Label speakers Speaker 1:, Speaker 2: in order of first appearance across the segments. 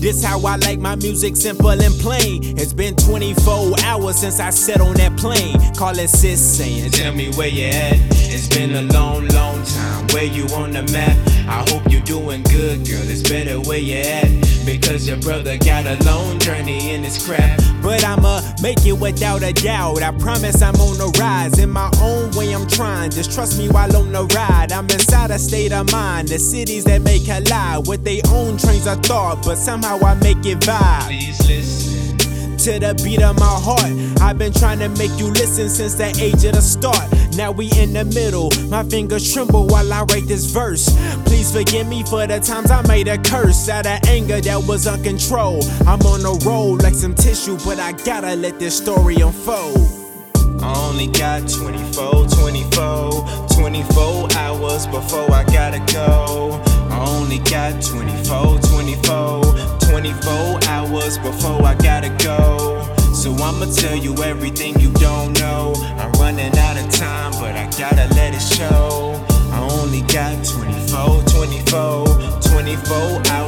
Speaker 1: This how I like my music, simple and plain. It's been 24 hours since I sat on that plane. Calling sis saying, Tell me where you at. It's been a long, long time. Where you on the map? I hope you're doing good, girl. It's better where you at. Because your brother got a long journey in this crap. But I'ma make it without a doubt. I promise I'm on the rise. In my own way, I'm trying. Just trust me while on the ride. I'm inside a state of mind. The cities that may lie with their own trains of thought. But somehow I make it vibe.
Speaker 2: Please listen.
Speaker 1: To the beat of my heart, I've been trying to make you listen since the age of the start. Now we in the middle, my fingers tremble while I write this verse. Please forgive me for the times I made a curse out of anger that was uncontrolled. I'm on a roll like some tissue, but I gotta let this story unfold. I only got 24, 24, 24 hours before I gotta go. I only got 24, 24, 24 hours before I gotta go. So I'ma tell you everything you don't know. I'm running out of time, but I gotta let it show. I only got 24, 24, 24 hours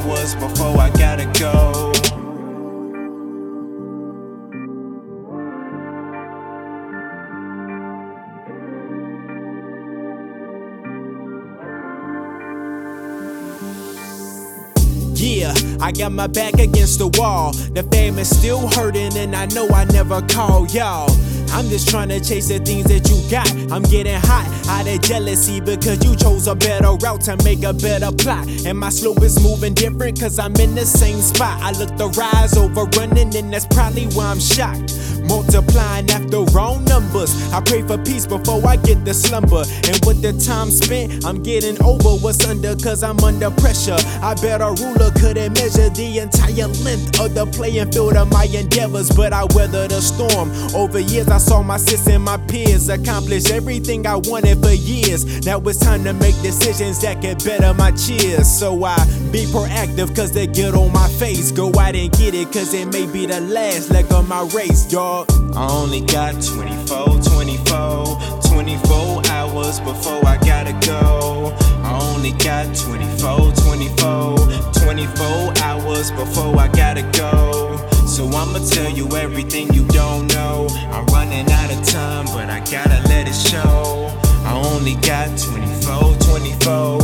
Speaker 1: Yeah, I got my back against the wall. The fame is still hurting, and I know I never called y'all. I'm just trying to chase the things that you got. I'm getting hot out of jealousy because you chose a better route to make a better plot. And my slope is moving different because I'm in the same spot. I look the rise over running, and that's probably why I'm shocked. Multiplying after wrong numbers. I pray for peace before I get the slumber. And with the time spent, I'm getting over what's under cause I'm under pressure. I bet a ruler couldn't measure the entire length of the playing field of my endeavors. But I weathered the storm. Over years, I saw my sis and my peers accomplish everything I wanted for years. Now it's time to make decisions that could better my cheers. So I be proactive cause they get on my face. Go out and get it cause it may be the last leg of my race, dog. I only got 24, 24, 24 hours before I gotta go. I only got 24, 24, 24 hours before I gotta go. So I'ma tell you everything you don't know. I'm running out of time, but I gotta let it show. I only got 24, 24,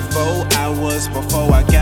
Speaker 1: 24 hours before I go.